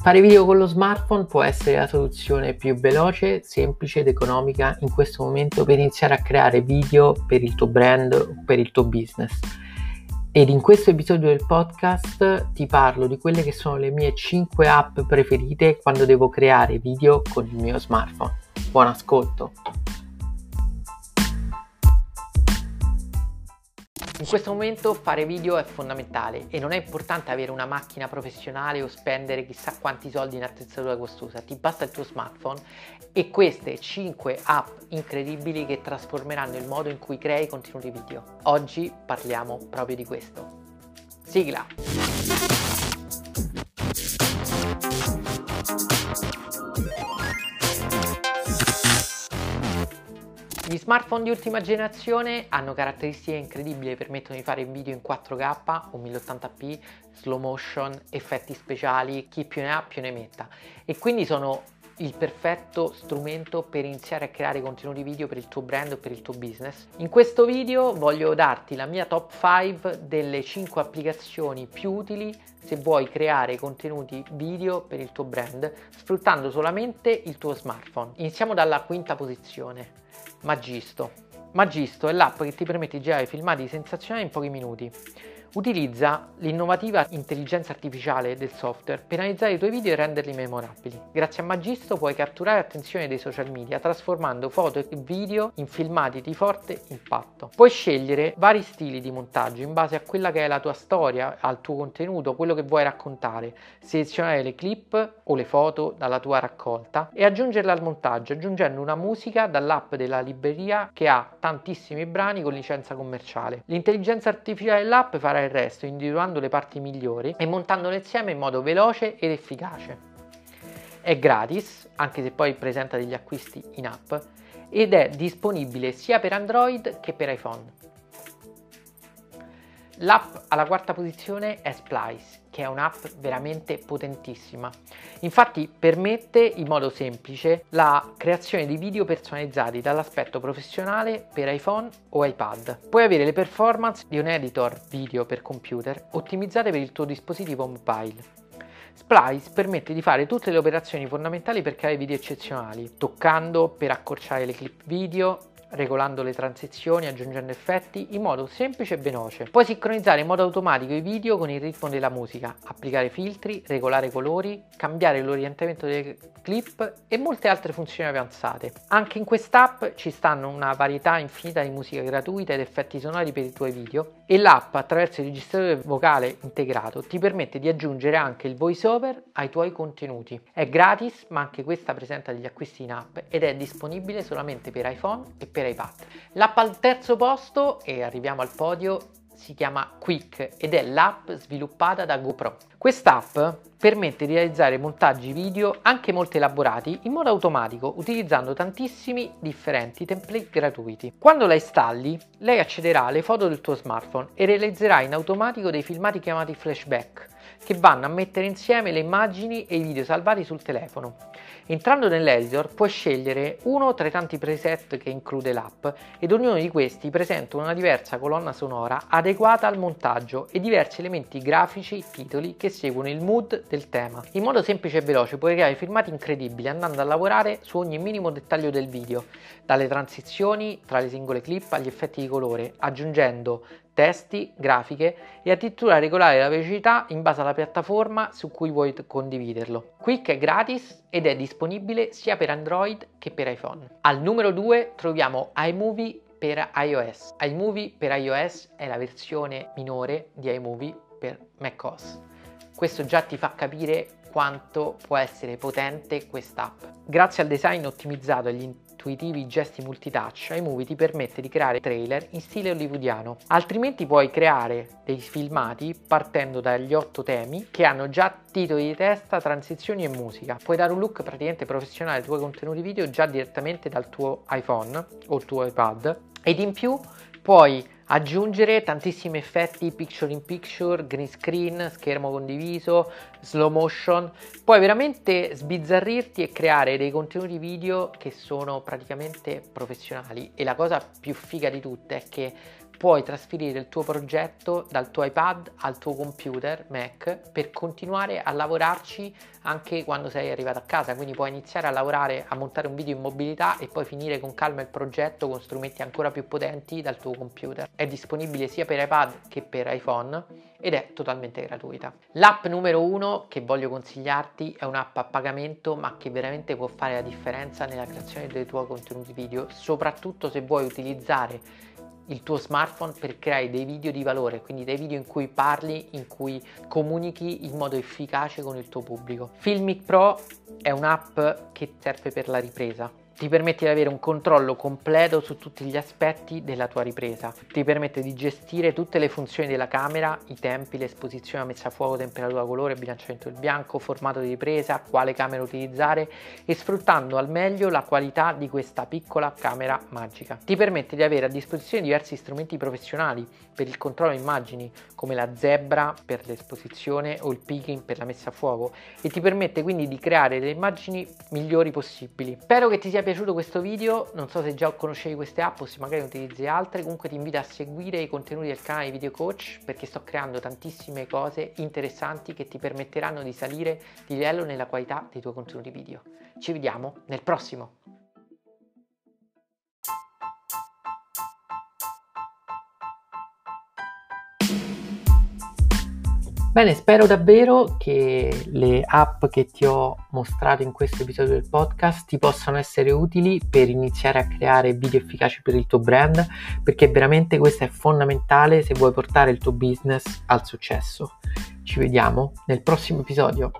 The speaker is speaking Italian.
Fare video con lo smartphone può essere la soluzione più veloce, semplice ed economica in questo momento per iniziare a creare video per il tuo brand o per il tuo business. Ed in questo episodio del podcast ti parlo di quelle che sono le mie 5 app preferite quando devo creare video con il mio smartphone. Buon ascolto! In questo momento fare video è fondamentale e non è importante avere una macchina professionale o spendere chissà quanti soldi in attrezzatura costosa, ti basta il tuo smartphone e queste 5 app incredibili che trasformeranno il modo in cui crei contenuti video. Oggi parliamo proprio di questo. Sigla! Gli smartphone di ultima generazione hanno caratteristiche incredibili, permettono di fare video in 4K o 1080p, slow motion, effetti speciali, chi più ne ha più ne metta e quindi sono il perfetto strumento per iniziare a creare contenuti video per il tuo brand o per il tuo business. In questo video voglio darti la mia top 5 delle 5 applicazioni più utili se vuoi creare contenuti video per il tuo brand sfruttando solamente il tuo smartphone. Iniziamo dalla quinta posizione. Magisto. Magisto è l'app che ti permette di girare filmati sensazionali in pochi minuti. Utilizza l'innovativa intelligenza artificiale del software per analizzare i tuoi video e renderli memorabili. Grazie a Magisto puoi catturare l'attenzione dei social media trasformando foto e video in filmati di forte impatto. Puoi scegliere vari stili di montaggio in base a quella che è la tua storia, al tuo contenuto, quello che vuoi raccontare, selezionare le clip o le foto dalla tua raccolta e aggiungerle al montaggio aggiungendo una musica dall'app della libreria che ha tantissimi brani con licenza commerciale. L'intelligenza artificiale dell'app farà fare il resto individuando le parti migliori e montandole insieme in modo veloce ed efficace. È gratis, anche se poi presenta degli acquisti in app, ed è disponibile sia per Android che per iPhone. L'app alla quarta posizione è Splice, che è un'app veramente potentissima. Infatti permette in modo semplice la creazione di video personalizzati dall'aspetto professionale per iPhone o iPad. Puoi avere le performance di un editor video per computer ottimizzate per il tuo dispositivo mobile. Splice permette di fare tutte le operazioni fondamentali per creare video eccezionali, toccando per accorciare le clip video, regolando le transizioni, aggiungendo effetti in modo semplice e veloce. Puoi sincronizzare in modo automatico i video con il ritmo della musica, applicare filtri, regolare colori, cambiare l'orientamento delle clip e molte altre funzioni avanzate. Anche in quest'app ci stanno una varietà infinita di musica gratuita ed effetti sonori per i tuoi video e l'app attraverso il registratore vocale integrato ti permette di aggiungere anche il voiceover ai tuoi contenuti. È gratis ma anche questa presenta degli acquisti in app ed è disponibile solamente per iPhone e per iPad. L'app al terzo posto, e arriviamo al podio, si chiama Quick ed è l'app sviluppata da GoPro. Quest'app permette di realizzare montaggi video anche molto elaborati in modo automatico utilizzando tantissimi differenti template gratuiti. Quando la installi, lei accederà alle foto del tuo smartphone e realizzerà in automatico dei filmati chiamati flashback che vanno a mettere insieme le immagini e i video salvati sul telefono. Entrando nell'editor puoi scegliere uno tra i tanti preset che include l'app ed ognuno di questi presenta una diversa colonna sonora adeguata al montaggio e diversi elementi grafici, titoli che seguono il mood del tema. In modo semplice e veloce puoi creare filmati incredibili andando a lavorare su ogni minimo dettaglio del video, dalle transizioni tra le singole clip agli effetti di colore, aggiungendo testi, grafiche e addirittura regolare la velocità in base alla piattaforma su cui vuoi condividerlo. Quick è gratis ed è disponibile sia per Android che per iPhone. Al numero 2 troviamo iMovie per iOS. iMovie per iOS è la versione minore di iMovie per macOS. Questo già ti fa capire quanto può essere potente quest'app. Grazie al design ottimizzato agli intuitivi gesti multitouch, iMovie ti permette di creare trailer in stile hollywoodiano. Altrimenti puoi creare dei filmati partendo dagli otto temi che hanno già titoli di testa, transizioni e musica. Puoi dare un look praticamente professionale ai tuoi contenuti video già direttamente dal tuo iPhone o il tuo iPad ed in più puoi aggiungere tantissimi effetti picture in picture, green screen, schermo condiviso, slow motion. Puoi veramente sbizzarrirti e creare dei contenuti video che sono praticamente professionali e la cosa più figa di tutte è che puoi trasferire il tuo progetto dal tuo iPad al tuo computer Mac per continuare a lavorarci anche quando sei arrivato a casa, quindi puoi iniziare a lavorare a montare un video in mobilità e poi finire con calma il progetto con strumenti ancora più potenti dal tuo computer. È disponibile sia per iPad che per iPhone ed è totalmente gratuita. L'app numero uno che voglio consigliarti è un'app a pagamento ma che veramente può fare la differenza nella creazione dei tuoi contenuti video, soprattutto se vuoi utilizzare il tuo smartphone per creare dei video di valore, quindi dei video in cui parli, in cui comunichi in modo efficace con il tuo pubblico. Filmic Pro è un'app che serve per la ripresa ti permette di avere un controllo completo su tutti gli aspetti della tua ripresa, ti permette di gestire tutte le funzioni della camera, i tempi, l'esposizione, messa a fuoco, temperatura, colore, bilanciamento del bianco, formato di ripresa, quale camera utilizzare e sfruttando al meglio la qualità di questa piccola camera magica. Ti permette di avere a disposizione diversi strumenti professionali per il controllo immagini come la zebra per l'esposizione o il picking per la messa a fuoco e ti permette quindi di creare le immagini migliori possibili. Spero che ti sia piaciuto questo video, non so se già conoscevi queste app o se magari utilizzi altre, comunque ti invito a seguire i contenuti del canale Video Coach perché sto creando tantissime cose interessanti che ti permetteranno di salire di livello nella qualità dei tuoi contenuti video. Ci vediamo nel prossimo! Bene, spero davvero che le app che ti ho mostrato in questo episodio del podcast ti possano essere utili per iniziare a creare video efficaci per il tuo brand, perché veramente questo è fondamentale se vuoi portare il tuo business al successo. Ci vediamo nel prossimo episodio.